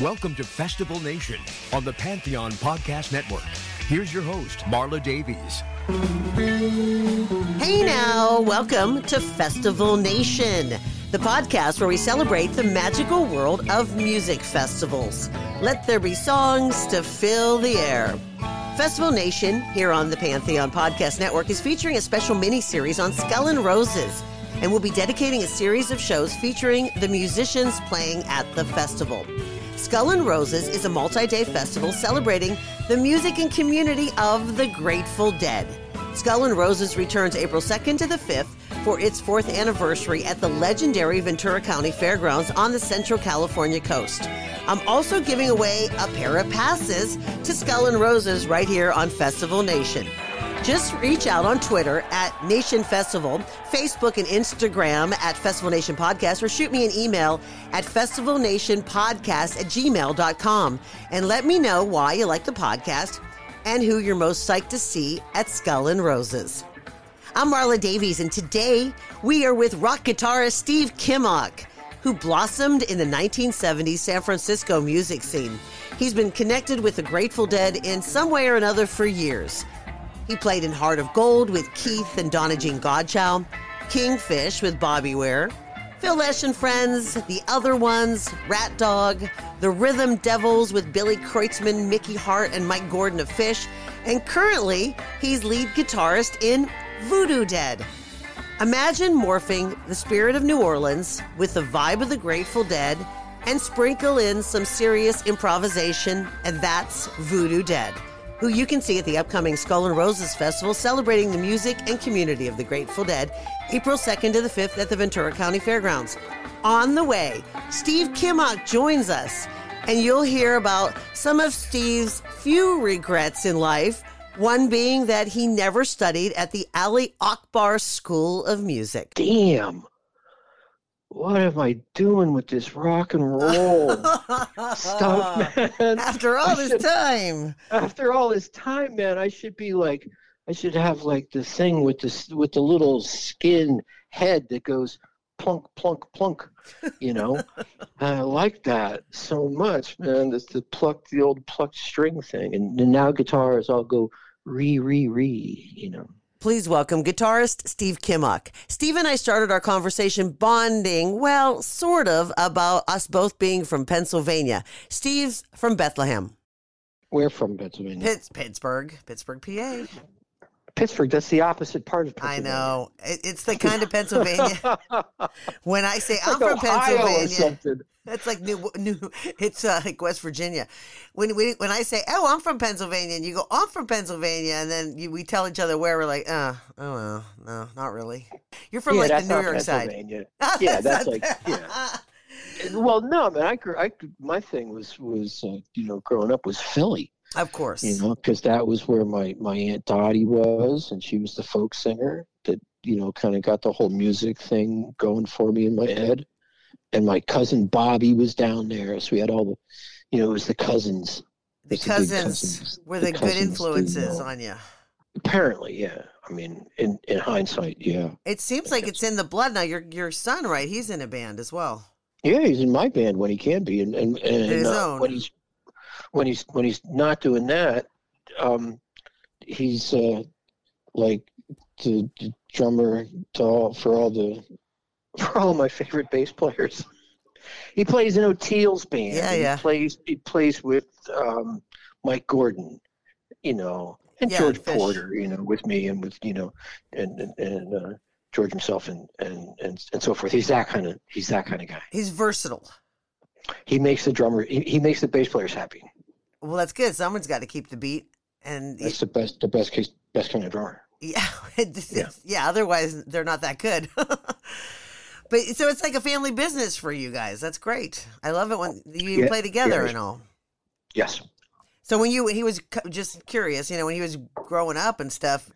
Welcome to Festival Nation on the Pantheon Podcast Network. Here's your host, Marla Davies. Hey now, welcome to Festival Nation, the podcast where we celebrate the magical world of music festivals. Let there be songs to fill the air. Festival Nation, here on the Pantheon Podcast Network, is featuring a special mini series on Skull and Roses, and we'll be dedicating a series of shows featuring the musicians playing at the festival. Skull and Roses is a multi day festival celebrating the music and community of the Grateful Dead. Skull and Roses returns April 2nd to the 5th for its fourth anniversary at the legendary Ventura County Fairgrounds on the Central California coast. I'm also giving away a pair of passes to Skull and Roses right here on Festival Nation. Just reach out on Twitter at Nation Festival, Facebook and Instagram at Festival Nation Podcast, or shoot me an email at festivalnationpodcast at gmail.com and let me know why you like the podcast and who you're most psyched to see at Skull and Roses. I'm Marla Davies, and today we are with rock guitarist Steve Kimock, who blossomed in the 1970s San Francisco music scene. He's been connected with the Grateful Dead in some way or another for years. He played in Heart of Gold with Keith and Donna Jean Godchaux, Kingfish with Bobby Weir, Phil Lesh and Friends, The Other Ones, Rat Dog, The Rhythm Devils with Billy Kreutzmann, Mickey Hart, and Mike Gordon of Phish, and currently he's lead guitarist in Voodoo Dead. Imagine morphing the spirit of New Orleans with the vibe of the Grateful Dead and sprinkle in some serious improvisation, and that's Voodoo Dead who you can see at the upcoming Skull and Roses Festival celebrating the music and community of the Grateful Dead, April 2nd to the 5th at the Ventura County Fairgrounds. On the way, Steve Kimock joins us, and you'll hear about some of Steve's few regrets in life, one being that he never studied at the Ali Akbar School of Music. Damn what am I doing with this rock and roll stuff, man? After all this time. After all this time, man, I should be like, I should have like the thing with the with the little skin head that goes plunk, plunk, plunk. You know, I like that so much, man. That's the pluck, the old plucked string thing, and, and now guitars all go re, re, re. You know. Please welcome guitarist Steve Kimock. Steve and I started our conversation bonding, well, sort of, about us both being from Pennsylvania. Steve's from Bethlehem. We're from Pennsylvania. Pitts, Pittsburgh, Pittsburgh, PA. Pittsburgh, that's the opposite part of Pennsylvania. I know. it's the kind of Pennsylvania. when I say I'm like from Ohio Pennsylvania, that's like new, new. It's uh, like West Virginia. When we when I say, "Oh, I'm from Pennsylvania," and you go, "I'm from Pennsylvania," and then you, we tell each other where we're like, "Uh, oh well, no, not really." You're from yeah, like the New York side. yeah, that's like yeah. Well, no, man. I, I my thing was was uh, you know growing up was Philly. Of course. You know, because that was where my my aunt Dottie was, and she was the folk singer that you know kind of got the whole music thing going for me in my head and my cousin Bobby was down there. So we had all the, you know, it was the cousins. The cousins, cousins, were the, the good influences on you. Apparently, yeah. I mean, in, in hindsight, yeah. It seems like it's in the blood now. Your your son, right? He's in a band as well. Yeah, he's in my band when he can be, and and, and uh, when he's when he's when he's not doing that, um, he's uh, like the, the drummer to all, for all the for all my favorite bass players. he plays in Oteil's band. Yeah, yeah. He plays he plays with um, Mike Gordon, you know, and Yeah, George Fish. Porter, you know, with me and with you know, and and, and uh, George himself and, and and and so forth. He's that kind of he's that kind of guy. He's versatile. He makes the drummer. He, he makes the bass players happy. Well, that's good. Someone's got to keep the beat, and That's the best the best case best kind of drummer. yeah, it's- it's- yeah. Otherwise, they're not that good. but so it's like a family business for you guys. That's great. I love it when you Yeah, play together yeah. and all. Yes. So when you he was just curious, you know, when he was growing up and stuff,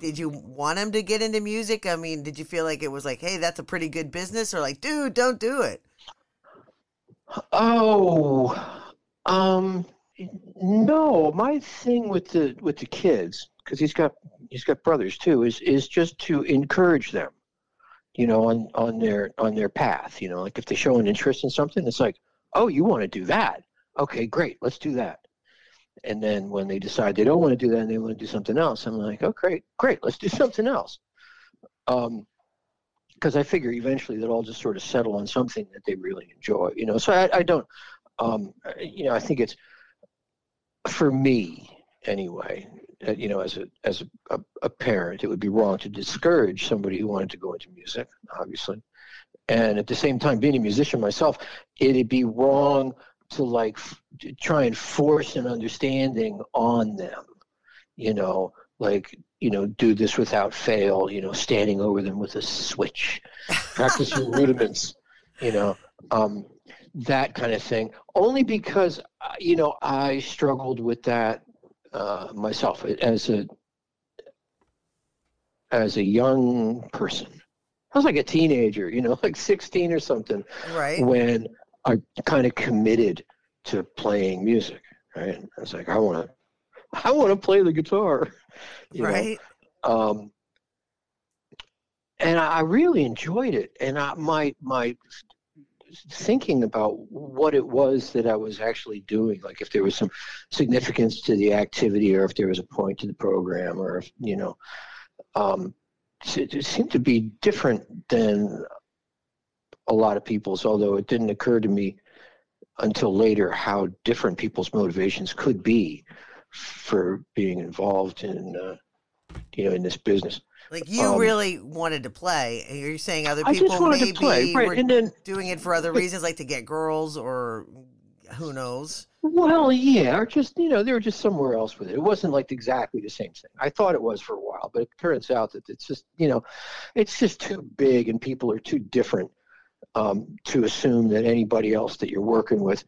did you want him to get into music? I mean, did you feel like it was like, hey, that's a pretty good business, or like, dude, don't do it? Oh, um, no. My thing with the with the kids, because he's got he's got brothers too, is is just to encourage them, you know, on on their on their path. You know, like if they show an interest in something, it's like, oh, you want to do that? Okay, great, let's do that. And then when they decide they don't want to do that and they want to do something else, I'm like, oh, great, great, let's do something else. Um, because I figure eventually they'll all just sort of settle on something that they really enjoy, you know. So I, I don't, um, you know, I think it's for me anyway. Uh, you know, as a as a, a, parent, it would be wrong to discourage somebody who wanted to go into music, obviously. And at the same time, being a musician myself, it'd be wrong to like f- to try and force an understanding on them. You know, like you know, do this without fail. You know, standing over them with a switch, practice your rudiments. You know, um, that kind of thing. Only because uh, you know I struggled with that uh, myself as a as a young person. I was like a teenager, you know, like 16 or something Right? when I kind of committed to playing music. Right, I was like, I want to, I want to play the guitar. you know? Right? Um, and I I really enjoyed it. And I, my my thinking about what it was that I was actually doing, like if there was some significance to the activity, or if there was a point to the program, or if you know, um, it, seemed to be different than a lot of people's. Although it didn't occur to me until later how different people's motivations could be for being involved in uh, you know in this business. Like you Um, really wanted to play, and you're saying other people just wanted maybe to play, were? And then, doing it for other reasons, like to get girls or who knows. well, yeah, or just you know, they were just somewhere else with it. It wasn't like exactly the same thing. I thought it was for a while, but it turns out that it's just you know, it's just too big, and people are too different um, to assume that anybody else that you're working with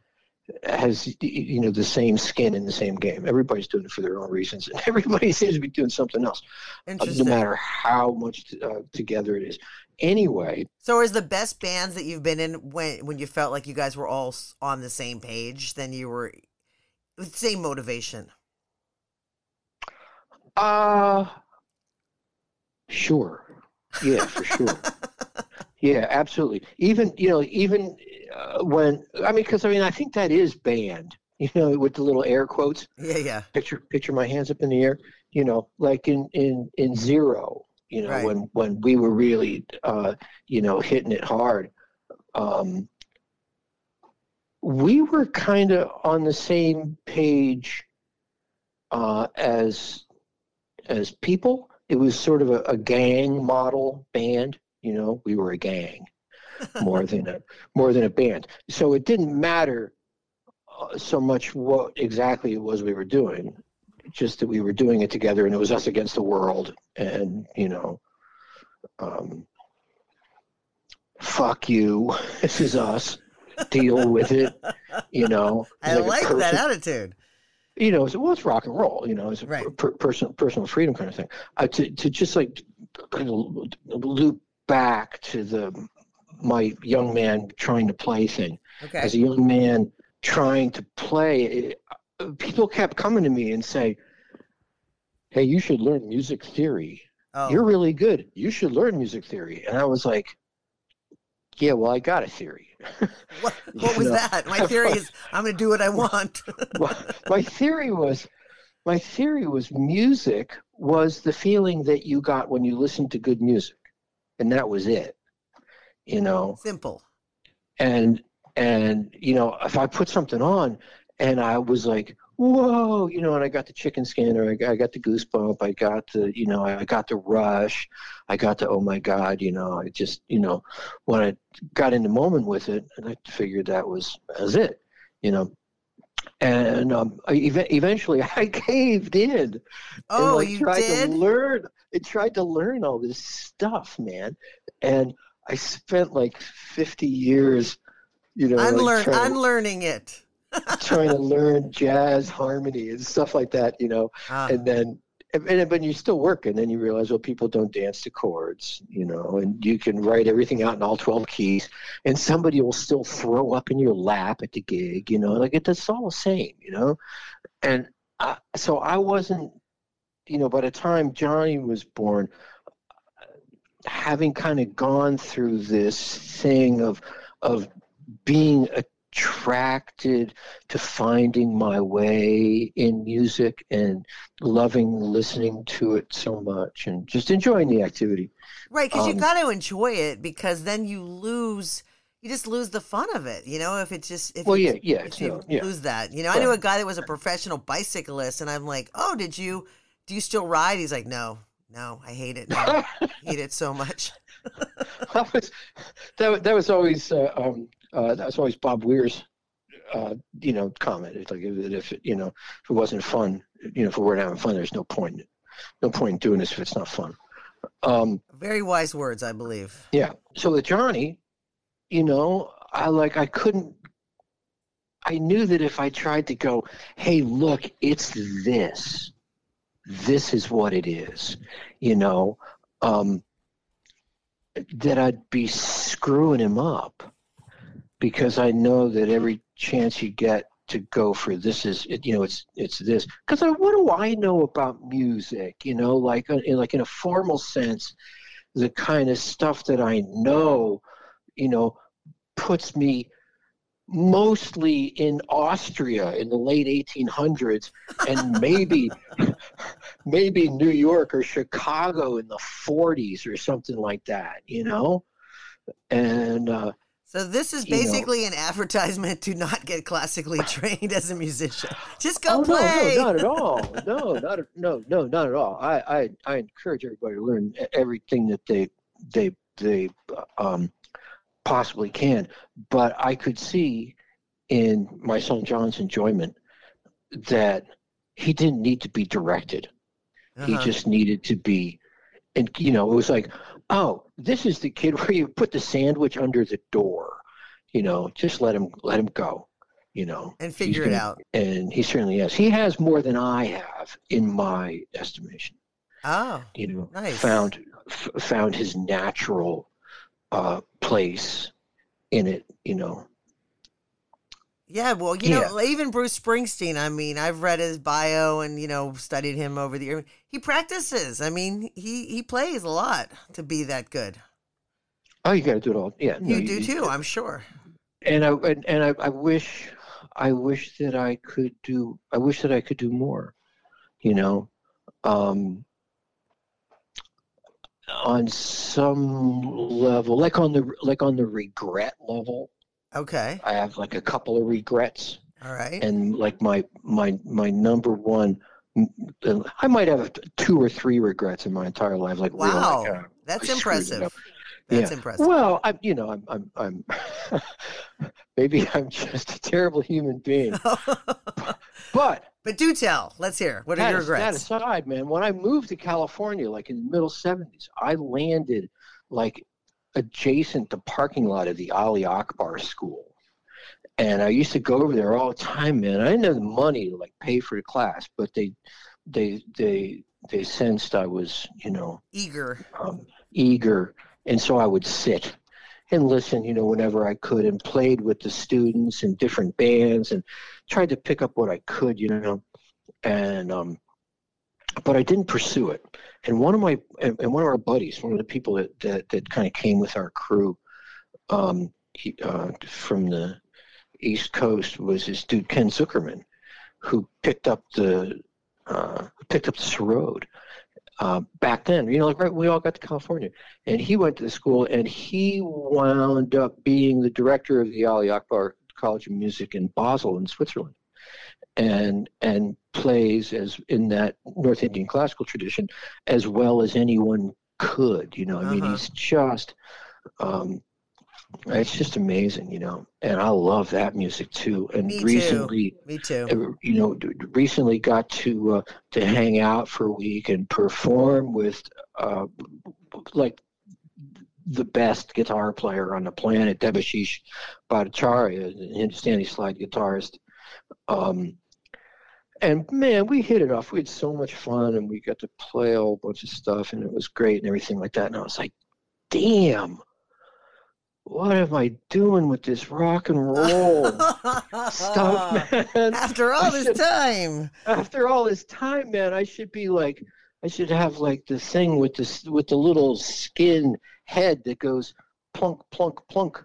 has you know the same skin in the same game. Everybody's doing it for their own reasons, and everybody seems to be doing something else, uh, no matter how much uh, together it is. Anyway, So, is the best bands that you've been in when when you felt like you guys were all on the same page? Then you were with the same motivation. Uh sure. Yeah, for sure. yeah, absolutely. Even you know, even uh, when I mean, because I mean, I think that is banned. You know, with the little air quotes. Yeah, yeah. Picture, picture my hands up in the air. You know, like in in in zero. You know, Right. when when we were really, uh, you know, hitting it hard. Um, we were kind of on the same page uh, as as people. It was sort of a, a gang model band. You know, we were a gang more than a more than a band. So it didn't matter uh, so much what exactly it was we were doing, just that we were doing it together, and it was us against the world. And you know, um, fuck you. This is us. Deal with it. You know, I a like that attitude. you know, it's, well, it's rock and roll, you know, it's a Right. per, personal personal freedom kind of thing. Uh, to to just like kind of loop back to the my young man trying to play thing. Okay. As a young man trying to play, it, people kept coming to me and say, "Hey, you should learn music theory. oh, You're really good. You should learn music theory." And I was like, "Yeah, well, I got a theory." what, what was know, that? My theory is I'm going to do what I want. my, my theory was my theory was music was the feeling that you got when you listened to good music and that was it you know Simple. and and you know if I put something on and I was like whoa, you know, and I got the chicken scanner, I got, I got the goosebump, I got the, you know, I got the rush, I got the, oh my God, you know, I just, you know, when I got in the moment with it, and I figured that was, as it, you know. And um, I, eventually I caved in. Oh, and, you tried did? To learn, I tried to learn all this stuff, man. And I spent like 50 years, you know, Unlearn, like unlearning it. trying to learn jazz harmony and stuff like that, you know. Ah. And then, and, when you're still working, then you realize, well, people don't dance to chords, you know, and you can write everything out in all 12 keys, and somebody will still throw up in your lap at the gig, you know, like it, it's all the same, you know. And I, so I wasn't, you know, by the time Johnny was born, having kind of gone through this thing of of being attracted to finding my way in music and loving listening to it so much and just enjoying the activity. Right, because you Um, got to enjoy it because then you lose, you just lose the fun of it. You know, if it's just, if Well, you, yeah, yeah, if you no- yeah. lose that. You know, I knew a guy that was a professional bicyclist, and I'm like, oh, did you, do you still ride? He's like, no, no, I hate it. No, I hate it so much. that was that, that was always uh, um, uh, that was always Bob Weir's uh, you know comment. It's like if, if it, you know if it wasn't fun, you know if we weren't having fun, there's no point no point in doing this if it's not fun. Um, Very wise words, I believe. Yeah. So with Johnny, you know, I like I couldn't I knew that if I tried to go, hey, look, it's this. This is what it is, you know, um, that I'd be screwing him up because I know that every chance you get to go for this is it, you know it's it's this. Because what do I know about music you know? Like in like in a formal sense the kind of stuff that I know you know puts me mostly in Austria in the late 1800s and maybe maybe New York or Chicago in the 40s or something like that you know? And uh So this is You know. basically an advertisement to not get classically trained as a musician. Just go oh, play. No, no, not at all. No, not at- no, no, not at all. I, I, I encourage everybody to learn everything that they, they, they, um, possibly can. But I could see in my son John's enjoyment that he didn't need to be directed. He Uh-huh. just needed to be, and you know, it was like, oh, this is the kid where you put the sandwich under the door. You know, just let him let him go. You know, and He's figure it gonna- out. and he certainly has. He has more than I have in my estimation. Oh, You know, Nice. found f- found his natural uh, place in it. You know, yeah. Well, you know, even Bruce Springsteen. I mean, I've read his bio and you know studied him over the year. He practices. I mean, he he plays a lot to be that good. oh, you got to do it all. Yeah, no, You do too, I'm sure. and I and, and I, I wish I wish that I could do I wish that I could do more, you know, um, on some level, like on the like on the regret level. Okay. I have like a couple of regrets, All right. and like my my my number one. I might have two or three regrets in my entire life. Like, really, Wow. like, uh, That's I impressive. That's Yeah. impressive. Well, I'm, you know, I'm, I'm, I'm maybe I'm just a terrible human being. But but do tell. Let's hear. What are your is- that aside, man, when I moved to California, like in the middle '70s, I landed like adjacent to the parking lot of the Ali Akbar School, and I used to go over there all the time, man. I didn't have the money to like pay for the class, but they, they, they, they sensed I was, you know, Eager. um, eager, and so I would sit and listen, you know, whenever I could, and played with the students and different bands, and tried to pick up what I could, you know, and um, but I didn't pursue it. And one of my and, one of our buddies, one of the people that that, that kind of came with our crew, um, he, uh, from the East Coast, was this dude Ken Zuckerman, who picked up the uh, picked up the road uh, back then. You know, like right we all got to California, and he went to the school, and he wound up being the director of the Ali Akbar College of Music in Basel in Switzerland, and and plays as in that North Indian classical tradition as well as anyone could. You know, I mean, Uh-huh. he's just. Um, it's just amazing, you know, and I love that music too. And Me too. recently, Me too. uh, you know, recently got to uh, to hang out for a week and perform with uh, like the best guitar player on the planet, Debashish Bhattacharya, an Hindustani slide guitarist. Um, and man, we hit it off. We had so much fun, and we got to play a whole bunch of stuff, and it was great and everything like that. And I was like, damn. What am I doing with this rock and roll stuff, man? After all I this should- time. after all this time, man, I should be like, I should have like the thing with this with the little skin head that goes plunk plunk plunk.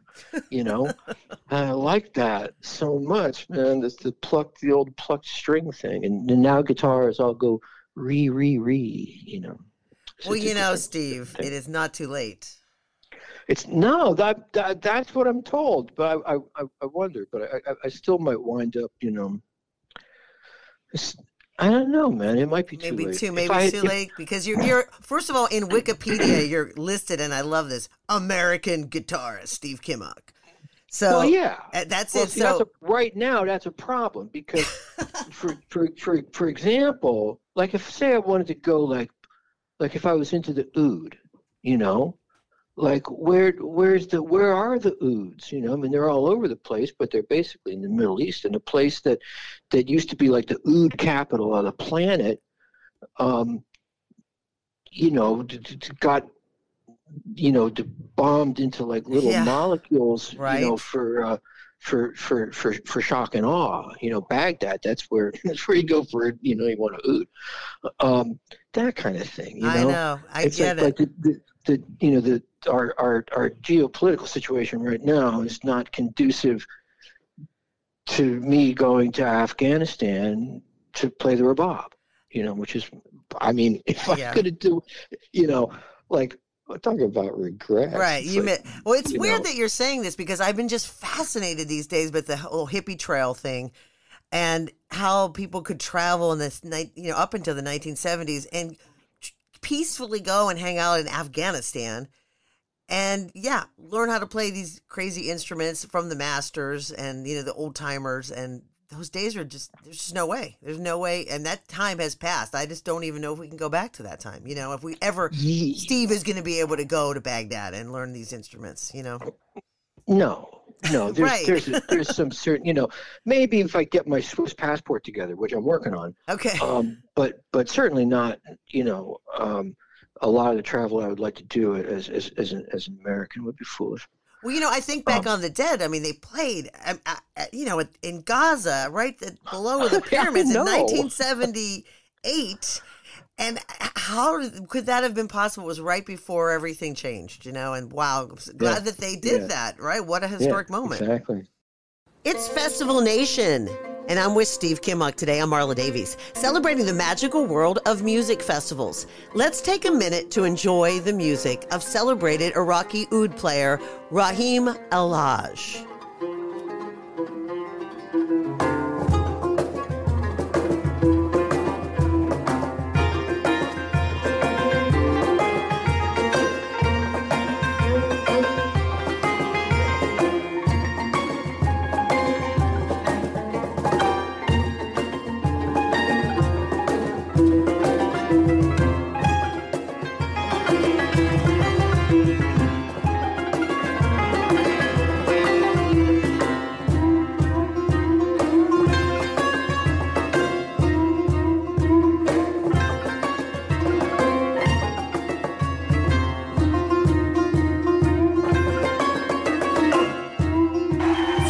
You know, I like that so much, man. That's the pluck, the old plucked string thing, and, and now guitars all go re re re. You know. So Well, you know, Steve, thing. it is not too late. It's no, that, that that's what I'm told, but I I, I- I wonder, but I, I I still might wind up, you know. I don't know, man. It might be too Maybe late. too, maybe I- too if- late because you're you're first of all in Wikipedia you're listed, and I love this American guitarist Steve Kimock. So Well, yeah. uh, that's Well, it. see, So that's a, right now, that's a problem because, for, for for for example, like if say I wanted to go like, like if I was into the oud, you know, like where where's the where are the ouds? You know, I mean they're all over the place, but they're basically in the Middle East, and a place that that used to be like the oud capital of the planet, um, you know, d- d- got you know d- bombed into like little Yeah. molecules, you know, for. Uh, for, for, for, for shock and awe, you know, Baghdad. That's where that's where you go for you know you want to oud, um, that kind of thing. You know, I know, I it's get like, it. like the, the, the you know the our, our our geopolitical situation right now is not conducive to me going to Afghanistan to play the rabab. You know, which is, I mean, if I Yeah. could do, you know, like talk about regret. Right. You like, meant well. It's weird know. that you're saying this because I've been just fascinated these days with the whole hippie trail thing, and how people could travel in this night, you know, up until the 1970s and peacefully go and hang out in Afghanistan, and yeah, learn how to play these crazy instruments from the masters and you know the old timers and. Those days are just, there's just no way. There's no way. And that time has passed. I just don't even know if we can go back to that time. You know, if we ever, Ye- Steve is going to be able to go to Baghdad and learn these instruments, you know? No, no. There's Right. there's there's some certain you know maybe if I get my Swiss passport together, which I'm working on, Okay. um, but but certainly not you know um, a lot of the travel I would like to do as as as an, as an American would be foolish. Well, you know, I think back Um, on the dead. I mean, they played, um, uh, uh, you know, in Giza, right below the pyramids in 1978. And how could that have been possible? It was right before everything changed, you know? And wow, glad Yeah. that they did Yeah. that, right? What a historic Yeah, moment. Exactly. It's Festival Nation. And I'm with Steve Kimock today. I'm Marla Davies, celebrating the magical world of music festivals. Let's take a minute to enjoy the music of celebrated Iraqi oud player Rahim AlHaj.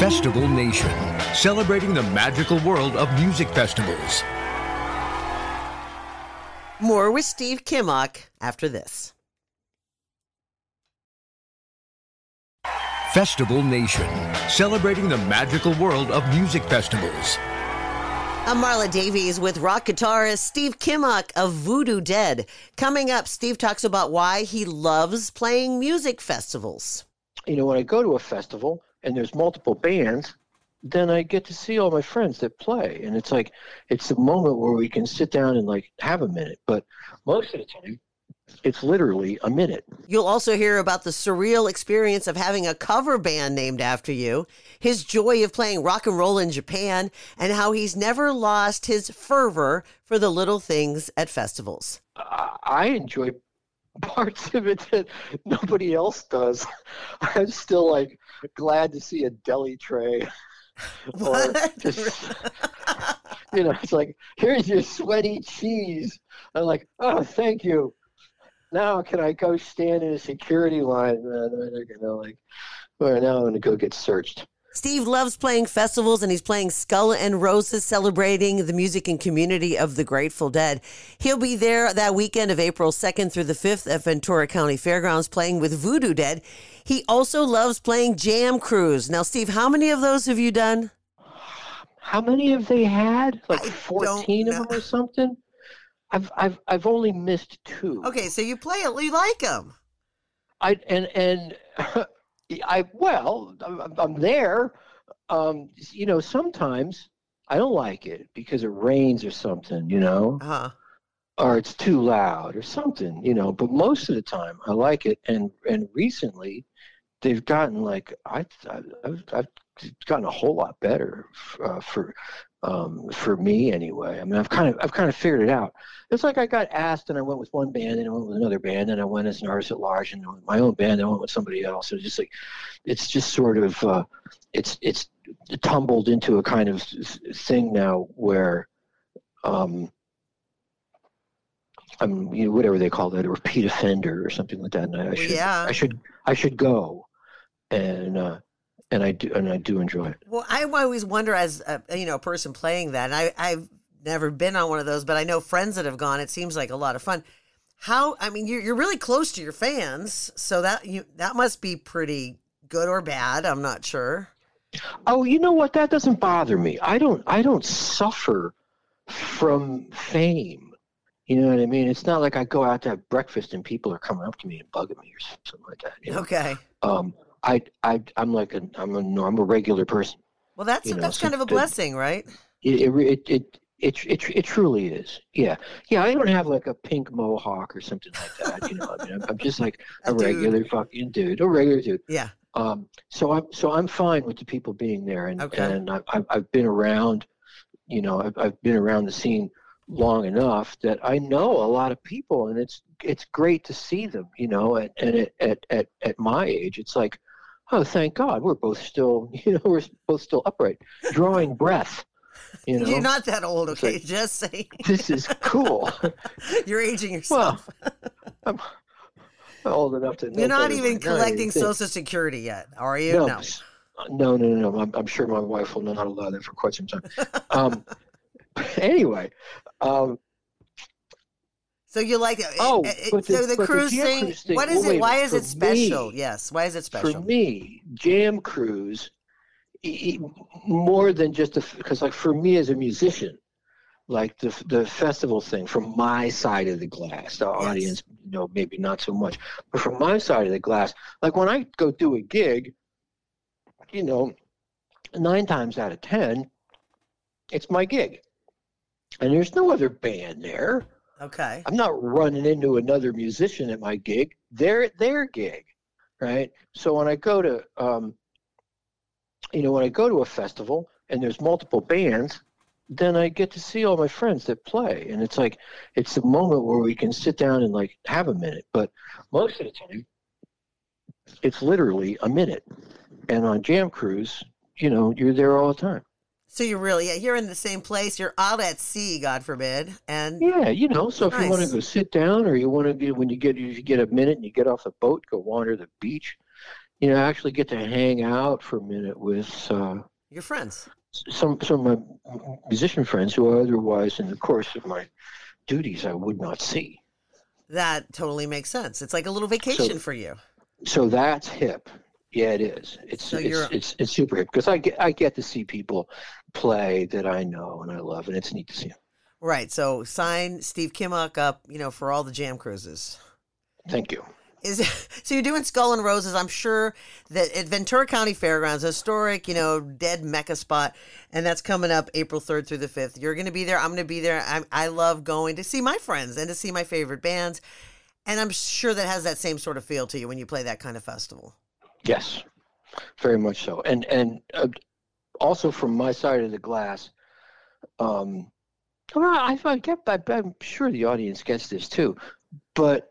Festival Nation, celebrating the magical world of music festivals. More with Steve Kimock after this. Festival Nation, celebrating the magical world of music festivals. I'm Marla Davies with rock guitarist Steve Kimock of Voodoo Dead. Coming up, Steve talks about why he loves playing music festivals. You know, when I go to a festival and there's multiple bands, then I get to see all my friends that play. And it's like, it's a moment where we can sit down and like have a minute. But most of the time, it's literally a minute. You'll also hear about the surreal experience of having a cover band named after you, his joy of playing rock and roll in Japan, and how he's never lost his fervor for the little things at festivals. I enjoy parts of it that nobody else does. I'm still like glad to see a deli tray. or just, you know, it's like, here's your sweaty cheese. I'm like, oh, thank you now can I go stand in a security line? Man, they're gonna like, well, now I'm gonna go get searched. Steve loves playing festivals and he's playing Skull and Roses celebrating the music and community of the Grateful Dead. He'll be there that weekend of April 2nd through the 5th at Ventura County Fairgrounds playing with Voodoo Dead. He also loves playing Jam Cruise. Now, Steve, how many of those have you done? How many have they had? Like 14 of them or something? I've I've I've only missed two. Okay, so you play it. You like them. I and and I well, I'm, there. Um, you know, sometimes I don't like it because it rains or something. You know, uh-huh. or it's too loud or something. You know, but most of the time I like it. And and recently, they've gotten like I I've, I've gotten a whole lot better uh, for um, for me anyway. I mean, I've kind of I've kind of figured it out. It's like I got asked, and I went with one band, and I went with another band, and I went as an artist at large, and my own band, and I went with somebody else. It's just like it's just sort of uh, it's it's tumbled into a kind of thing now where. Um, I'm you know, whatever they call that, a repeat offender or something like that. And I, I should, yeah. I should, I should go, and uh, and I do and I do enjoy it. Well, I always wonder as a, you know a person playing that. And I I've never been on one of those, but I know friends that have gone. It seems like a lot of fun. How I mean, you're you're really close to your fans, so that you that must be pretty good or bad. I'm not sure. Oh, you know what? That doesn't bother me. I don't I don't suffer from fame. You know what I mean? It's not like I go out to have breakfast and people are coming up to me and bugging me or something like that. You know? Okay. Um, I, I, I'm like a, I'm a, I'm a regular person. Well, that's You know, that's so kind of a blessing, right? It, it, it, it, it, it, it truly is. Yeah. Yeah. I don't have like a pink mohawk or something like that. You know, I mean, I'm, I'm just like A a dude. regular fucking dude, a regular dude. Yeah. Um, so I'm, so I'm fine with the people being there. And, Okay. and I, I've, I've been around, you know, I've, I've been around the scene long enough that I know a lot of people and it's, it's great to see them, you know, and, and at, at, at, at my age, it's like, oh, thank God, we're both still, you know, we're both still upright, drawing breath. You know, You're not that old, okay? like- Just saying. this is cool. You're aging well, yourself. I'm old enough to. know You're not even collecting. Social Security yet, are you? No, No. no, no, no. no. I'm, I'm sure my wife will not allow that for quite some time. Um, anyway, um, So you like it? Oh, it- it- the- so the the cruise Jam thing. Cruise thing- What is it? Why is it special? me- yes. Why is it special? for me, Jam Cruise, more than just because like for me as a musician, like the the festival thing from my side of the glass, the audience, you know, maybe not so much, but from my side of the glass, like when I go do a gig, you know, nine times out of ten, it's my gig, and there's no other band there. Okay. I'm not running into another musician at my gig. They're at their gig, right? So when I go to, um, you know, when I go to a festival and there's multiple bands, then I get to see all my friends that play, and it's like it's a moment where we can sit down and like have a minute. But most of the time, it's literally a minute. And on Jam Cruise, you know, you're there all the time. So you're really yeah, you're in the same place. You're out at sea, God forbid, and Yeah, you know. So if you want to go sit down, or you want to get when you get if you get a minute and you get off the boat, go wander the beach. You know, actually get to hang out for a minute with uh, your friends. some some of my musician friends who otherwise, in the course of my duties, I would not see. That totally makes sense. It's like a little vacation for you. So that's hip. Yeah, it is. It's So it's, it's it's super hip because I get I get to see people play that I know and I love, and it's neat to see. Them. Right. So sign Steve Kimock up, you know, for all the jam cruises. Thank you. Is so you're doing Skull and Roses. I'm sure that at Ventura County Fairgrounds, historic, you know, dead mecca spot, and that's coming up April 3rd through the 5th. You're going to be there. I'm going to be there. I, I love going to see my friends and to see my favorite bands, and I'm sure that has that same sort of feel to you when you play that kind of festival. Yes, very much so. And and uh, also from my side of the glass, um, I, I get, I, I'm sure the audience gets this too, but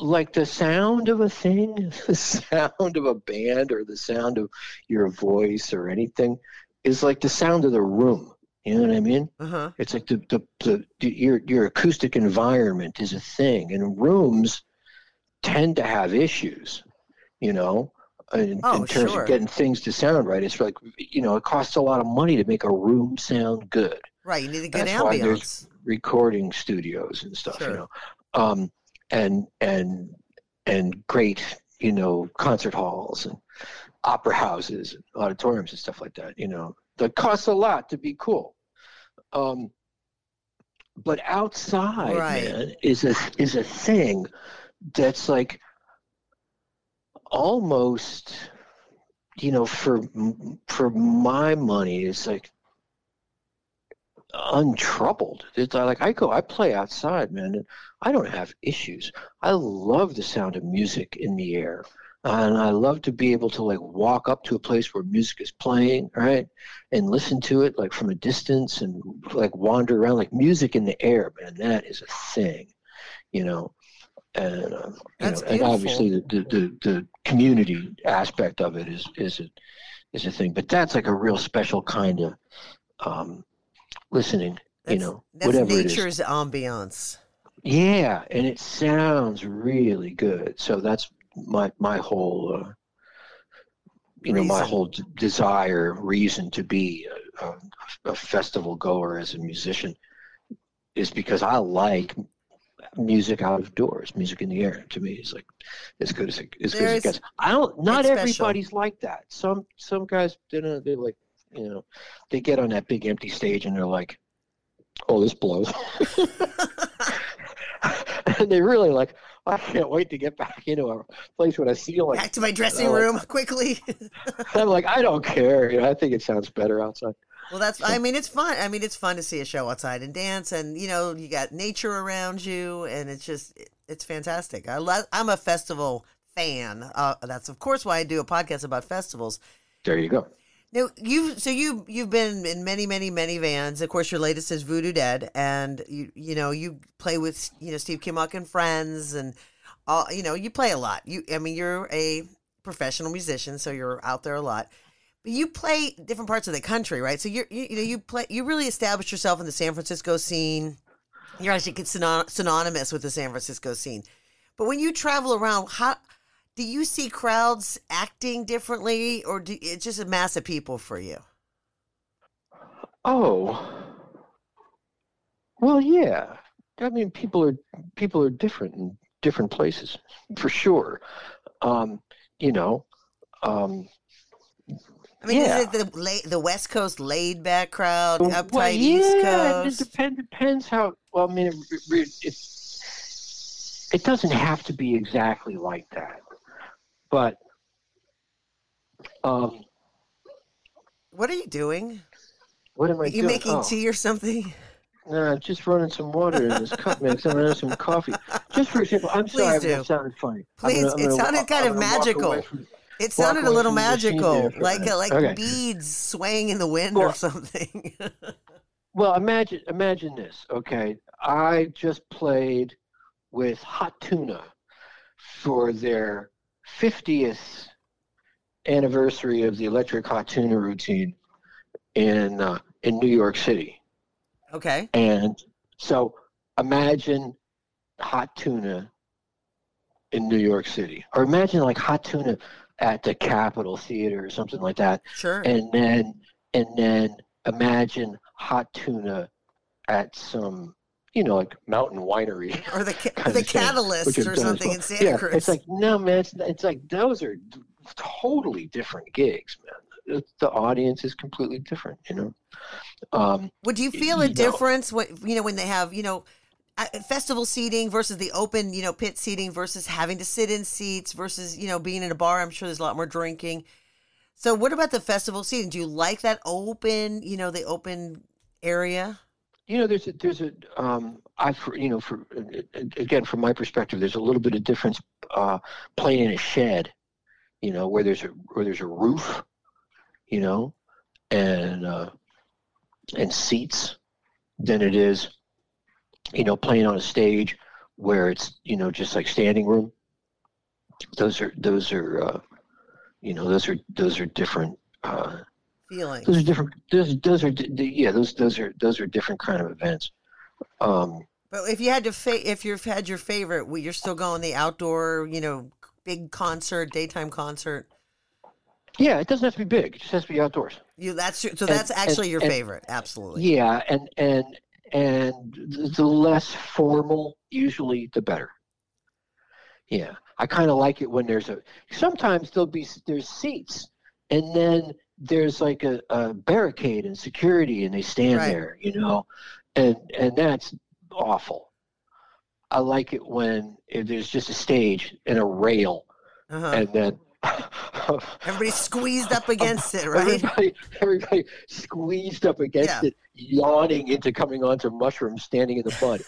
like the sound of a thing, the sound of a band, or the sound of your voice, or anything, is like the sound of the room. You know what I mean? Uh huh. It's like the, the, the, the your your acoustic environment is a thing, and rooms tend to have issues. You know, in, Oh, in terms sure. of getting things to sound right. It's like you know, it costs a lot of money to make a room sound good. Right. You need a good That's why there's-. Recording studios and stuff, Sure. you know, um, and and and great, you know, concert halls and opera houses, and auditoriums and stuff like that. You know, that costs a lot to be cool. Um, but outside, Right. man, is a is a thing that's like almost, you know, for for my money, it's like untroubled. It's uh, like I go, I play outside, man, and I don't have issues. I love the sound of music in the air. And I love to be able to like walk up to a place where music is playing, right, and listen to it like from a distance and like wander around like music in the air, man. That is a thing, you know. And uh, you know, and obviously the, the, the, community aspect of it is is a is a thing. But that's like a real special kind of um, listening, you know, that's whatever it is. nature's ambiance. Yeah, and it sounds really good. So that's my my whole, uh, you know, my whole d- desire, reason to be a, a, a festival goer as a musician is because I like music out of doors, music in the air. To me, is like as good as it, as good as it gets. I don't. Not it's special. everybody's like that. Some some guys, you know, they're like, you know, they get on that big empty stage and they're like, "Oh, this blows." and they really like, I can't wait to get back into a place with a ceiling. Back to my dressing Oh, like- room quickly. I'm like, I don't care. You know, I think it sounds better outside. Well, that's. I mean, it's fun. I mean, it's fun to see a show outside and dance, and you know, you got nature around you, and it's just, it's fantastic. I love. I'm a festival fan. Uh, that's of course why I do a podcast about festivals. There you go. Now you, so you, you've been in many, many, many bands. Of course, your latest is Voodoo Dead, and you, you know, you play with, you know, Steve Kimock and friends, and all, you know, you play a lot. You, I mean, you're a professional musician, so you're out there a lot. But you play different parts of the country, right? So you're, you, you know, you play, you really established yourself in the San Francisco scene. You're actually synon- synonymous with the San Francisco scene. But when you travel around, how do you see crowds acting differently, or do, it's just a mass of people for you? Oh, well, yeah. I mean, people are people are different in different places, for sure. Um, you know, um, I mean, Yeah. is it the la- the West Coast laid back crowd, uptight well, East yeah, Coast? It depends, depends how. Well, I mean, it, it, it, it doesn't have to be exactly like that, but um, What are you doing? what am I Are you doing? making Oh. tea or something? No, I'm just running some water in this cup mix. I'm running some coffee. Just for example, I'm sorry Please if do. that sounded funny. I'm Please, gonna- I'm it gonna sounded kind I'm of magical. It sounded a little from the machine magical, a like minute. like Okay. beads swaying in the wind or something. Well, imagine imagine this. Okay, I just played with Hot Tuna for their 50th anniversary of the Electric Hot Tuna routine in uh, in New York City. okay, And so imagine hot tuna in New York City, or imagine like hot tuna at the Capitol Theater or something like that. sure. And then, and then imagine hot tuna at some, you know, like mountain winery. or the ca- the thing, catalyst or something well. in Santa yeah, Cruz. It's like no man, it's, it's like those are totally different gigs, man. The, the audience is completely different, you know. Um, Would you feel a you know- difference when you know when they have you know festival seating versus the open you know pit seating versus having to sit in seats versus you know being in a bar? I'm sure there's a lot more drinking. So what about the festival seating? Do you like that open you know the open area? you know there's a there's a um i for you know for again from my perspective there's a little bit of difference uh playing in a shed you know where there's a where there's a roof you know and uh and seats than it is you know playing on a stage where it's you know just like standing room those are those are uh you know those are those are different uh Feeling. those are different those those are yeah those those are those are different kind of events um But if you had to, fa- if you've had your favorite, you're still going the outdoor, you know, big concert, daytime concert. yeah it doesn't have to be big it just has to be outdoors You that's your, so And- that's actually and- your and- favorite, absolutely. yeah and and and the less formal usually the better yeah i kind of like it when there's a sometimes there'll be there's seats and then there's like a, a barricade and security and they stand Right. there you know and and that's awful i like it when there's just a stage and a rail Uh-huh. and then Everybody's squeezed up against it, right? Everybody, everybody squeezed up against Yeah. it, yawning into coming onto mushrooms, standing in the mud.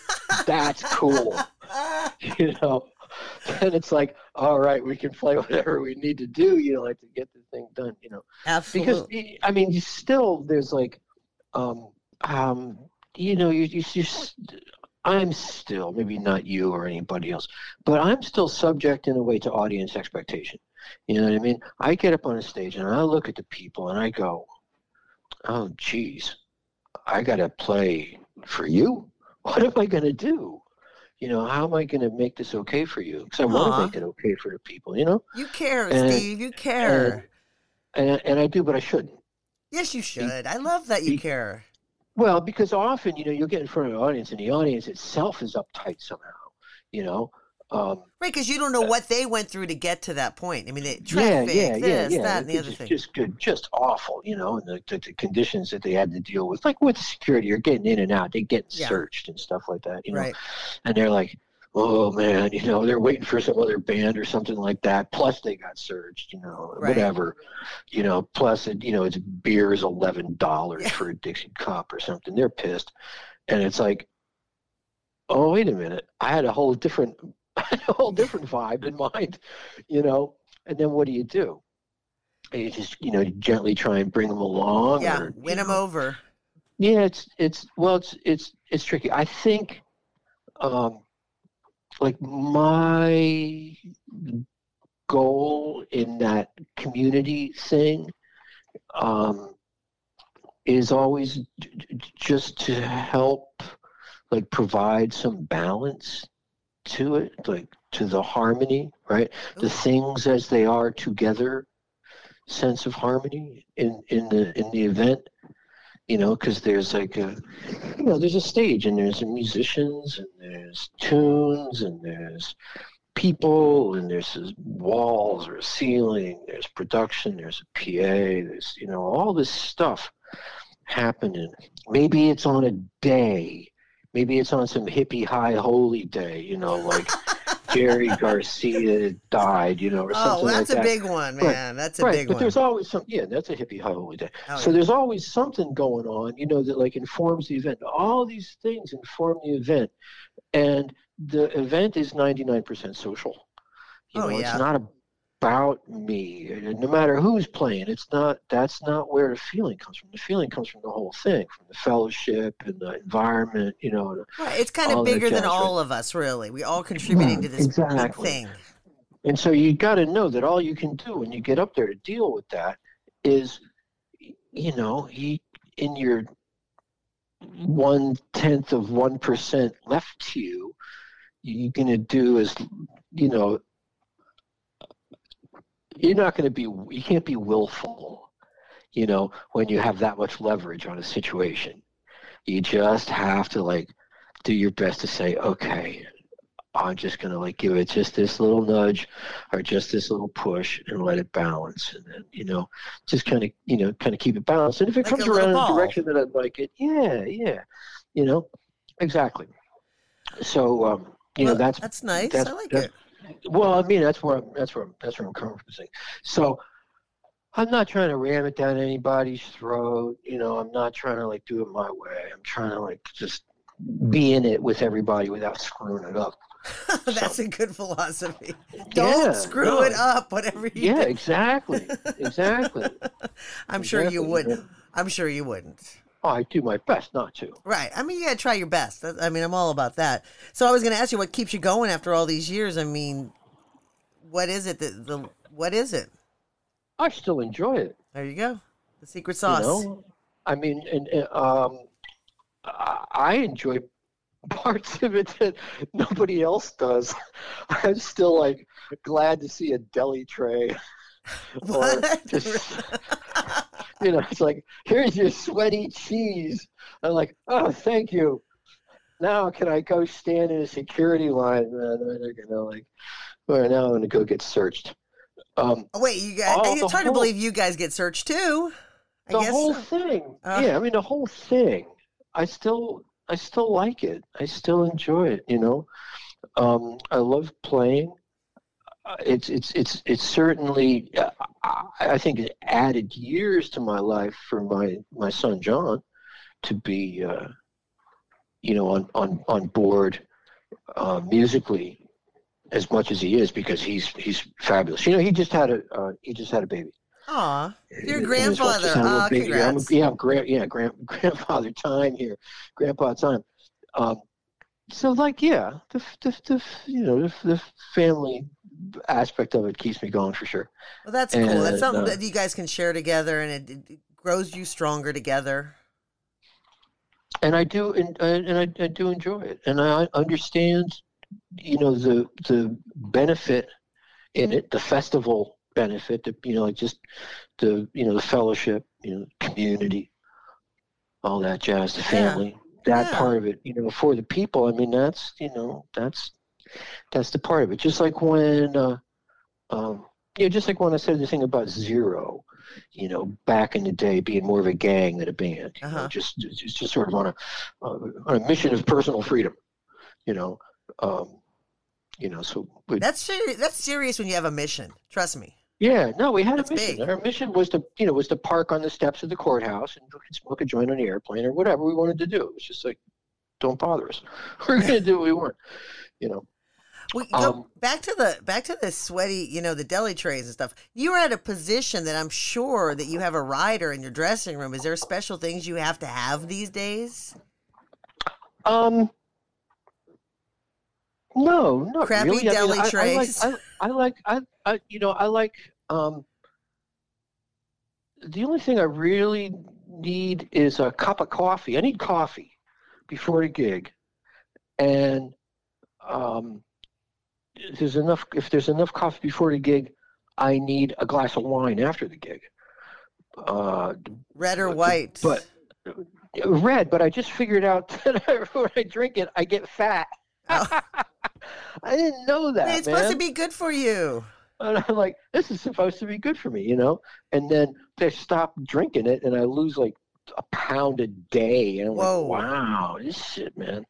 That's cool, you know. And it's like, all right, we can play whatever we need to do, you know, like to get the thing done, you know. Absolutely. Because I mean, you still there's like, um, um, you know, you you just. I'm still maybe not you or anybody else, but I'm still subject in a way to audience expectation. You know what I mean? I get up on a stage and I look at the people and I go, "Oh, geez, I got to play for you. What am I going to do? You know, how am I going to make this okay for you? Because I want to make it okay for the people. You know, you care, and- Steve. You care. and and I do, but I shouldn't. yes, you should. I love that you be- care. Well, because often, you know, you'll get in front of an audience and the audience itself is uptight somehow, you know. Um, Right, because you don't know what they went through to get to that point. I mean, it, traffic, yeah, yeah, this, yeah. that, and the other just, thing. Just good, just awful, you know, and the, the, the conditions that they had to deal with, like with security, you're getting in and out, they get Yeah. searched and stuff like that, you know. right. And they're like, oh man, you know, they're waiting for some other band or something like that. Plus they got searched, you know, Right. whatever, you know. Plus it, you know, it's beer is eleven dollars Yeah. for a Dixie cup or something. They're pissed, and it's like, oh wait a minute, I had a whole different, a whole different vibe in mind, you know. And then what do you do? You just, you know, gently try and bring them along. Yeah, or, win them know, over. yeah, it's it's well, it's it's it's tricky. I think, um, like my goal in that community thing, um, is always j- j- just to help, like provide some balance to it, like to the harmony, right? The things as they are together, sense of harmony in in the in the event you know, because there's like a, you know, there's a stage and there's musicians and there's tunes and there's people and there's walls or a ceiling, there's production, there's a PA, there's, you know, all this stuff happening. Maybe it's on a day, maybe it's on some hippie high holy day, you know, like Jerry Garcia died, you know, or Oh, something that's like that. Oh, that's a big one, Right, man. That's a right, big but one. there's always some. Yeah, that's a hippie high holy day. Oh, so yeah. there's always something going on, you know, that like informs the event. All these things inform the event, and the event is 99% social. You Oh, know, yeah. it's not about me. and No matter who's playing, it's not. That's not where the feeling comes from. The feeling comes from the whole thing, from the fellowship and the environment. You know, Right, It's kind of bigger than all of us, really. We all contributing to this exactly. thing. And so you got to know that all you can do when you get up there to deal with that is, you know, you, in your one tenth of one percent left to you, you're going to do is, you know, you're not going to be, you can't be willful, you know, when you have that much leverage on a situation. You just have to like do your best to say, okay, I'm just gonna like give it just this little nudge or just this little push and let it balance, and then you know, just kind of you know, kind of keep it balanced. And if it Like comes around in ball. a direction that I'd like it, yeah, yeah, you know, exactly. So um, you know, that's that's nice. that's- I like that's- it. Well, I mean, that's where I'm, that's where I'm, that's where I'm coming from. saying. So I'm not trying to ram it down anybody's throat. You know, I'm not trying to like do it my way. I'm trying to like just be in it with everybody without screwing it up. That's a good philosophy. Don't Yeah, screw no. it up, whatever you Yeah, do. exactly, exactly. I'm sure you wouldn't. I'm sure you wouldn't. I do my best not to. Right. I mean, you got to try your best. I mean, I'm all about that. So I was going to ask you what keeps you going after all these years. I mean, what is it that the what is it? I still enjoy it. There you go. The secret You sauce. know, I mean, and, and um, I enjoy parts of it that nobody else does. I'm still like glad to see a deli tray. Or What? just, you know, it's like here's your sweaty cheese. I'm like, oh, thank you. Now can I go stand in a security line? Man, they're gonna like, well, now I'm gonna go get searched. Um, Oh, wait, you guys. Oh, it's the hard to believe you guys get searched too. I the guess. whole thing Uh. yeah i mean the whole thing i still i still like it i still enjoy it you know um i love playing Uh, it's it's it's it's certainly uh, I, think it added years to my life for my my son john to be uh you know on on on board uh musically as much as he is because he's he's fabulous you know he just had a uh, he just had a baby Aw, your and his wife grandfather. just had a little Ah. I'm- congrats. yeah, grand, yeah, grand, grandfather time here, grandpa time. Um, so like, yeah, the, the, the you know the, the family aspect of it keeps me going for sure. Well, that's cool. That's something uh, that you guys can share together, and it, it grows you stronger together. And I do, and, and I, I do enjoy it, and I understand, you know, the the benefit in it, the festival benefit, the, you know, like just the you know the fellowship, you know, community, all that jazz, the Yeah. family, that Yeah. part of it, you know, for the people. I mean, that's you know, that's that's the part of it. Just like when, uh, um, you know, just like when I said the thing about Zero, you know, back in the day, being more of a gang than a band, you know, Uh-huh. just, just just sort of on a uh, on a mission of personal freedom, you know, um, you know. So we, That's serious. That's serious when you have a mission. Trust me. yeah, no, we had That's a mission. big. Our mission was to, you know, was to park on the steps of the courthouse and smoke a joint on the airplane or whatever we wanted to do. It was just like, don't bother us. We're going to do what we want, you know. We go Um, back to the back to the sweaty, you know, the deli trays and stuff. You are at a position that I'm sure that you have a rider in your dressing room. Is there special things you have to have these days? Um, no, not Crappy really. deli I, mean, I, trays. I like, I, I like, I, I, you know, I like. Um, the only thing I really need is a cup of coffee. I need coffee before a gig, and um, if there's enough. If there's enough coffee before the gig, I need a glass of wine after the gig. Uh, Red or white? but red, but I just figured out that I, when I drink it, I get fat. Oh. I didn't know that, it's man. supposed to be good for you. and I'm like, this is supposed to be good for me, you know? And then I stop drinking it, and I lose like a pound a day. And I'm Whoa. like, wow, this shit, man.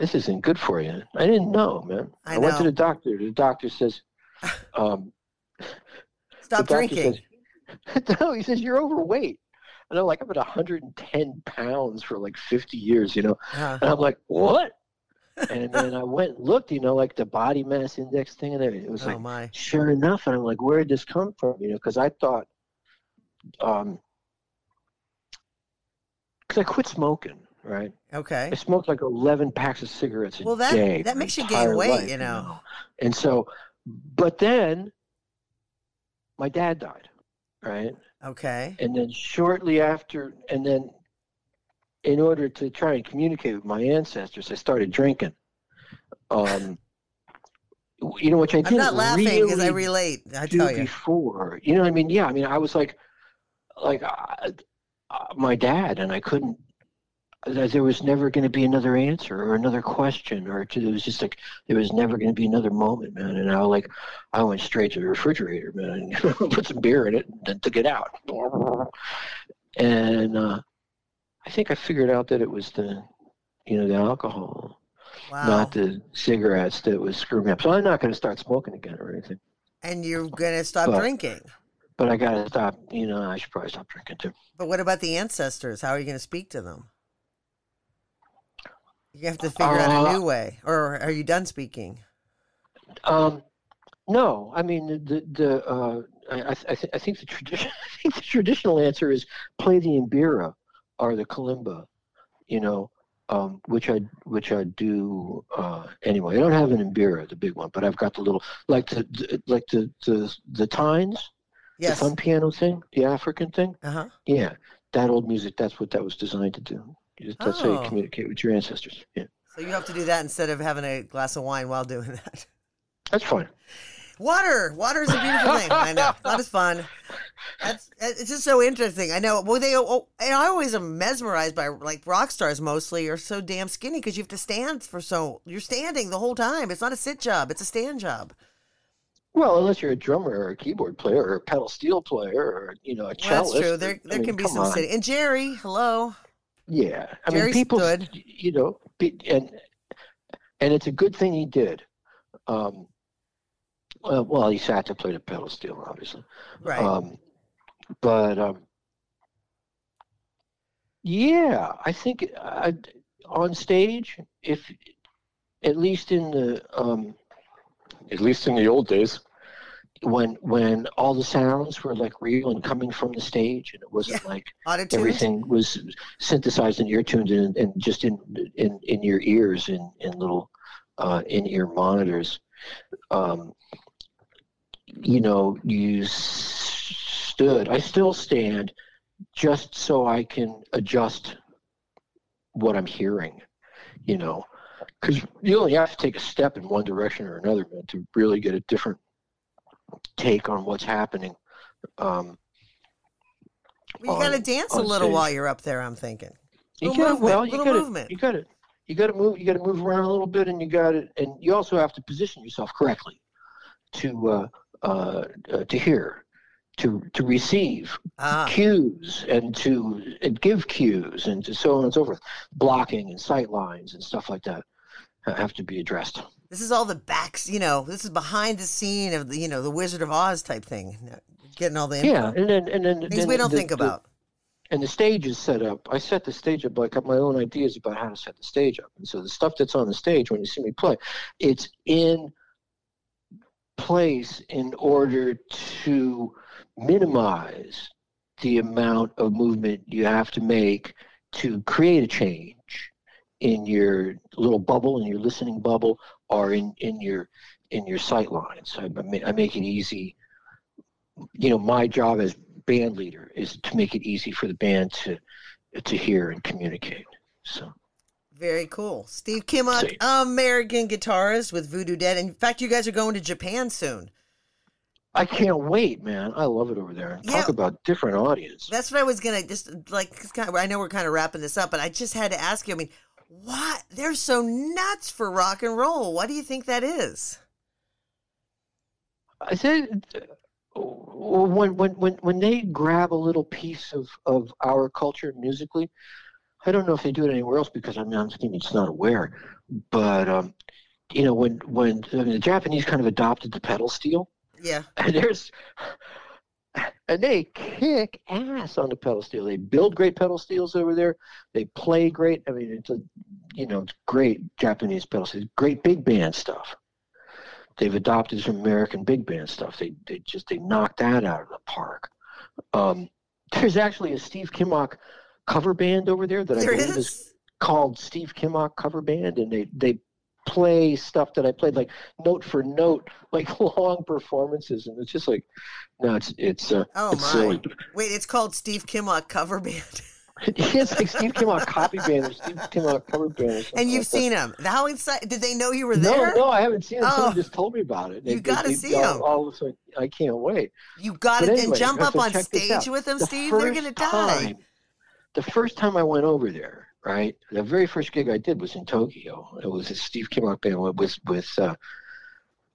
This isn't good for you. I didn't know, man. I went to the doctor. The doctor says, um, Stop drinking. Says, no, he says you're overweight. And I'm like, I'm at 110 pounds for like 50 years, you know. Uh, And I'm like, what? And then I went and looked, you know, like the body mass index thing, and everything. It was oh like, my. sure enough. And I'm like, where did this come from? You know, because I thought, um, because I quit smoking, right? Okay. I smoked like 11 packs of cigarettes a Well, that- that makes you gain weight, life, you know. And so, but then my dad died, right? Okay. And then shortly after, and then in order to try and communicate with my ancestors, I started drinking. Um, you know, which I I'm didn't not laughing because I relate. I tell you. before. You know what I mean? Yeah, I mean, I was like, like uh, uh, my dad, and I couldn't. That there was never going to be another answer or another question or to, it was just like there was never going to be another moment man and i like i went straight to the refrigerator man and put some beer in it and then took it out and uh, i think i figured out that it was the you know the alcohol Wow. not the cigarettes that was screwing me up so i'm not going to start smoking again or anything and you're gonna stop But- drinking. but i got to stop you know i should probably stop drinking too But what about the ancestors? How are you gonna speak to them? You have to figure out a Uh, new way, or are you done speaking? Um, no, I mean the the, the uh, I I, th- I think the tradition I think the traditional answer is play the mbira or the kalimba, you know, um, which I which I do uh, anyway. I don't have an mbira, the big one, but I've got the little like the, the like the the the tines, Yes. the fun piano thing, the African thing. Uh huh. Yeah, that old music. That's what that was designed to do. That's how Oh. you communicate with your ancestors. Yeah, So you have to do that instead of having a glass of wine while doing that. that's fine. Water, water is a beautiful thing. I know, not as fun. That's it's just so interesting. I know. Well, they. Oh, oh, and I always am mesmerized by like rock stars. Mostly are so damn skinny because you have to stand for so. You're standing the whole time. It's not a sit job. It's a stand job. Well, unless you're a drummer or a keyboard player or a pedal steel player or you know a Well, cellist. that's true. There, I there mean, can be some sitting. And Jerry, hello. Yeah, I Jerry mean, people, stood. you know, and and it's a good thing he did. Um, uh, well, he sat to play the pedal steel, obviously. Right. Um, but um, yeah, I think I, on stage, if at least in the um, at least in the old days, when when all the sounds were like real and coming from the stage, and it wasn't like Autotuned. everything was synthesized and ear tuned and, and just in in in your ears in in little uh, in ear monitors. Um, you know, you s- stood. I still stand, just so I can adjust what I'm hearing. You know, because you only have to take a step in one direction or another man, to really get a different take on what's happening. Um, Well, you got to dance a little while you're up there. I'm thinking. You got well. You got you got to you got to move. You got to move around a little bit, and you got to and you also have to position yourself correctly to uh, uh, uh, to hear, to to receive Ah, cues, and to and give cues, and to so on and so forth. Blocking and sight lines and stuff like that have to be addressed. This is all the backs. You know, this is behind the scene of the you know the Wizard of Oz type thing. Getting all the info. Yeah, and then and then things then we don't the- think the- about. and the stage is set up. I set the stage up. Like I have my own ideas about how to set the stage up. And so the stuff that's on the stage when you see me play, it's in place in order to minimize the amount of movement you have to make to create a change in your little bubble, in your listening bubble, or in, in your in your sight lines. I, I I make it easy. You know, my job as band leader is to make it easy for the band to to hear and communicate. So Very cool. Steve Kimock, See. American guitarist with Voodoo Dead. In fact, you guys are going to Japan soon. I can't wait, man. I love it over there. And Talk Yeah. about different audience. That's what I was gonna just like. Kind of, I know we're kind of wrapping this up, but I just had to ask you. I mean, what? They're so nuts for rock and roll. What do you think that is? I said uh, when when when when they grab a little piece of of our culture musically, I don't know if they do it anywhere else because I mean I'm maybe just not aware, but um, you know when when I mean, the Japanese kind of adopted the pedal steel, Yeah. and there's and they kick ass on the pedal steel. They build great pedal steels over there. They play great. I mean, it's a you know it's great Japanese pedal steel, great big band stuff. They've adopted some American big band stuff. They they just they knocked that out of the park. Um, there's actually a Steve Kimock cover band over there that I believe is is. called Steve Kimock cover band, and they they play stuff that I played like note for note, like long performances, and it's just like, no, it's it's uh, Oh it's my! silly. Wait, it's called Steve Kimock cover band, it's like Steve Kimock copy band or Steve Kimock cover band. And you've like seen him. How inside? Did they know you were there? No, no, I haven't seen it. Oh. Someone just told me about it. You They- gotta see all, of a sudden, I can't wait. You got to anyway, and jump up on stage with them, The Steve. They're gonna die. time- The first time I went over there, right? The very first gig I did was in Tokyo. It was a Steve Kimock band with with uh,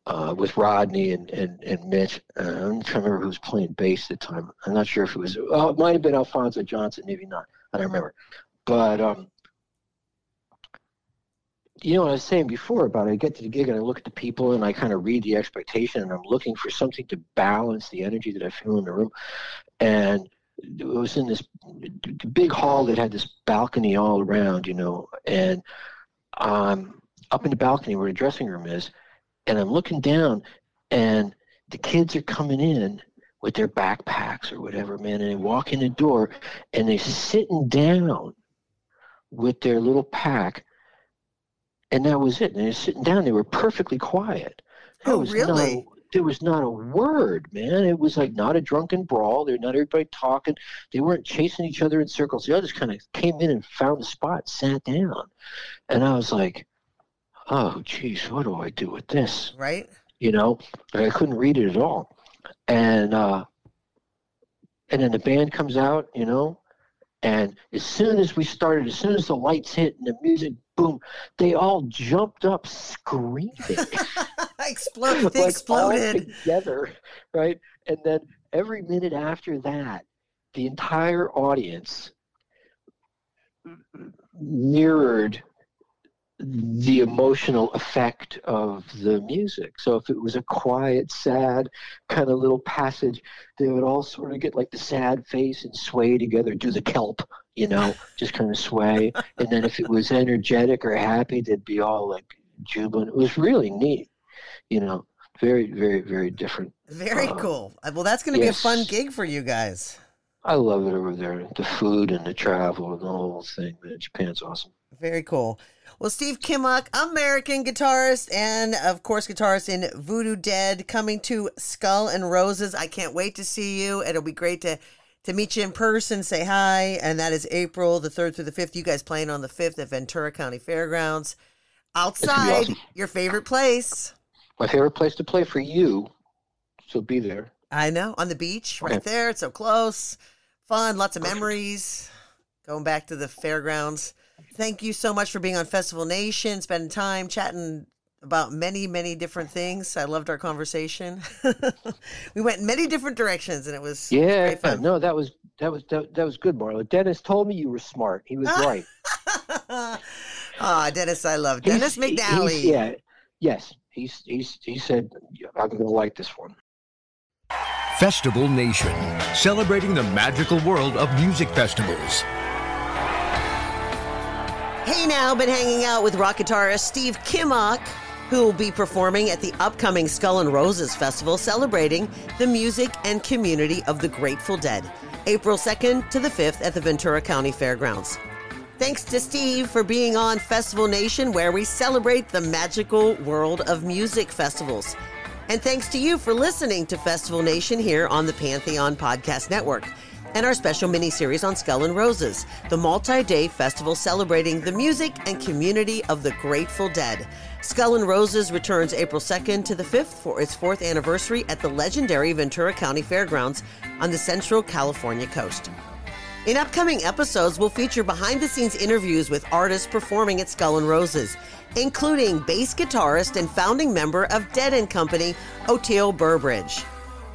uh, with Rodney and and, and Mitch. Uh, I'm trying to remember who was playing bass at the time. I'm not sure if it was. Oh, it might have been Alphonso Johnson, maybe not. I don't remember. But um, you know what I was saying before about I get to the gig and I look at the people and I kind of read the expectation and I'm looking for something to balance the energy that I feel in the room. And it was in this big hall that had this balcony all around, you know, and um, up in the balcony where the dressing room is, and I'm looking down, and the kids are coming in with their backpacks or whatever, man, and they walk in the door, and they're sitting down with their little pack, and that was it. And they're sitting down; they were perfectly quiet. There Oh, really? No, there was not a word, man. It was like not a drunken brawl. They're not everybody talking. They weren't chasing each other in circles. They all just kind of came in and found a spot, sat down, and I was like, "Oh, geez, what do I do with this?" Right? You know, I couldn't read it at all, and uh, and then the band comes out, you know, and as soon as we started, as soon as the lights hit and the music boom, they all jumped up screaming Exploded. They like exploded. together, right? And then every minute after that, the entire audience mirrored the emotional effect of the music. So if it was a quiet, sad kind of little passage, they would all sort of get like the sad face and sway together, do the kelp, you know, just kind of sway. And then if it was energetic or happy, they'd be all like jubilant. It was really neat, you know, very, very, very different. Very Uh, cool. Uh, Well, that's going to be a fun gig for you guys. I love it over there. The food and the travel and the whole thing. Man, Japan's awesome. Very cool. Well, Steve Kimock, American guitarist and, of course, guitarist in Voodoo Dead, coming to Skull and Roses. I can't wait to see you. It'll be great to to meet you in person, say hi. And that is April the 3rd through the 5th. You guys playing on the 5th at Ventura County Fairgrounds. Outside, awesome. your favorite place. My favorite place to play for you. So be there. I know, on the beach, right Okay. there. It's so close. Fun, lots of memories. Going back to the fairgrounds. Thank you so much for being on Festival Nation, spending time chatting about many, many different things. I loved our conversation. we went in many different directions, and it was Yeah, great fun. no, that was that was that, that was good, Marla. Dennis told me you were smart. He was right. Ah, Dennis, I love Dennis He's- he- McNally. he's- yeah, yes. He's he's he said I'm going to like this one. Festival Nation, celebrating the magical world of music festivals. Hey now, been hanging out with rock guitarist Steve Kimock, who will be performing at the upcoming Skull and Roses Festival celebrating the music and community of the Grateful Dead, April 2nd to the 5th at the Ventura County Fairgrounds. Thanks to Steve for being on Festival Nation, where we celebrate the magical world of music festivals. And thanks to you for listening to Festival Nation here on the Pantheon Podcast Network and our special mini series on Skull and Roses, the multi day festival celebrating the music and community of the Grateful Dead. Skull and Roses returns April 2nd to the 5th for its fourth anniversary at the legendary Ventura County Fairgrounds on the Central California coast. In upcoming episodes, we'll feature behind the scenes interviews with artists performing at Skull and Roses, including bass guitarist and founding member of Dead and Company, Oteil Burbridge,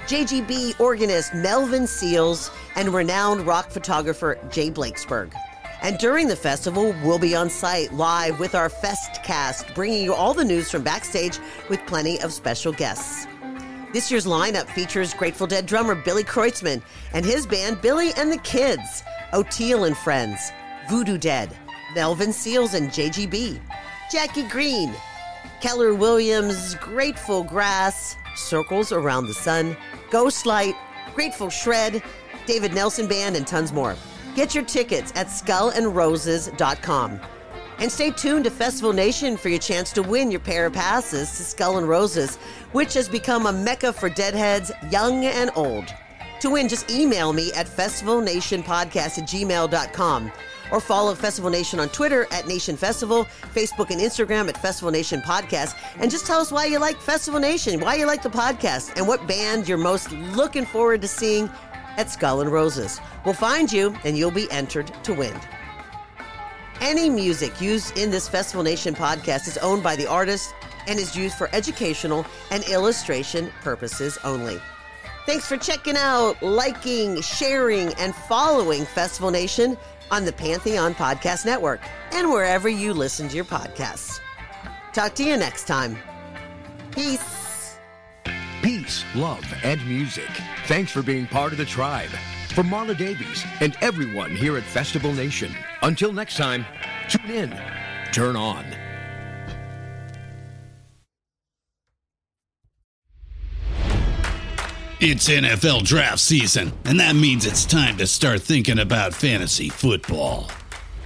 JGB organist Melvin Seals, and renowned rock photographer Jay Blakesberg. And during the festival, we'll be on site live with our Festcast, bringing you all the news from backstage with plenty of special guests. This year's lineup features Grateful Dead drummer Billy Kreutzmann and his band Billy and the Kids, Oteil and Friends, Voodoo Dead, Melvin Seals and JGB, Jackie Greene, Keller Williams, Grateful Grass, Circles Around the Sun, Ghostlight, Grateful Shred, David Nelson Band, and tons more. Get your tickets at skullandroses.com. And stay tuned to Festival Nation for your chance to win your pair of passes to Skull and Roses, which has become a mecca for deadheads, young and old. To win, just email me at festivalnationpodcast at gmail.com or follow Festival Nation on Twitter at Nation Festival, Facebook and Instagram at Festival Nation Podcast, and just tell us why you like Festival Nation, why you like the podcast, and what band you're most looking forward to seeing at Skull and Roses. We'll find you and you'll be entered to win. Any music used in this Festival Nation podcast is owned by the artist and is used for educational and illustration purposes only. Thanks for checking out, liking, sharing, and following Festival Nation on the Pantheon Podcast Network and wherever you listen to your podcasts. Talk to you next time. Peace. Peace, love, and music. Thanks for being part of the tribe. For Marla Davies and everyone here at Festival Nation. Until next time, tune in, turn on. It's NFL draft season, and that means it's time to start thinking about fantasy football.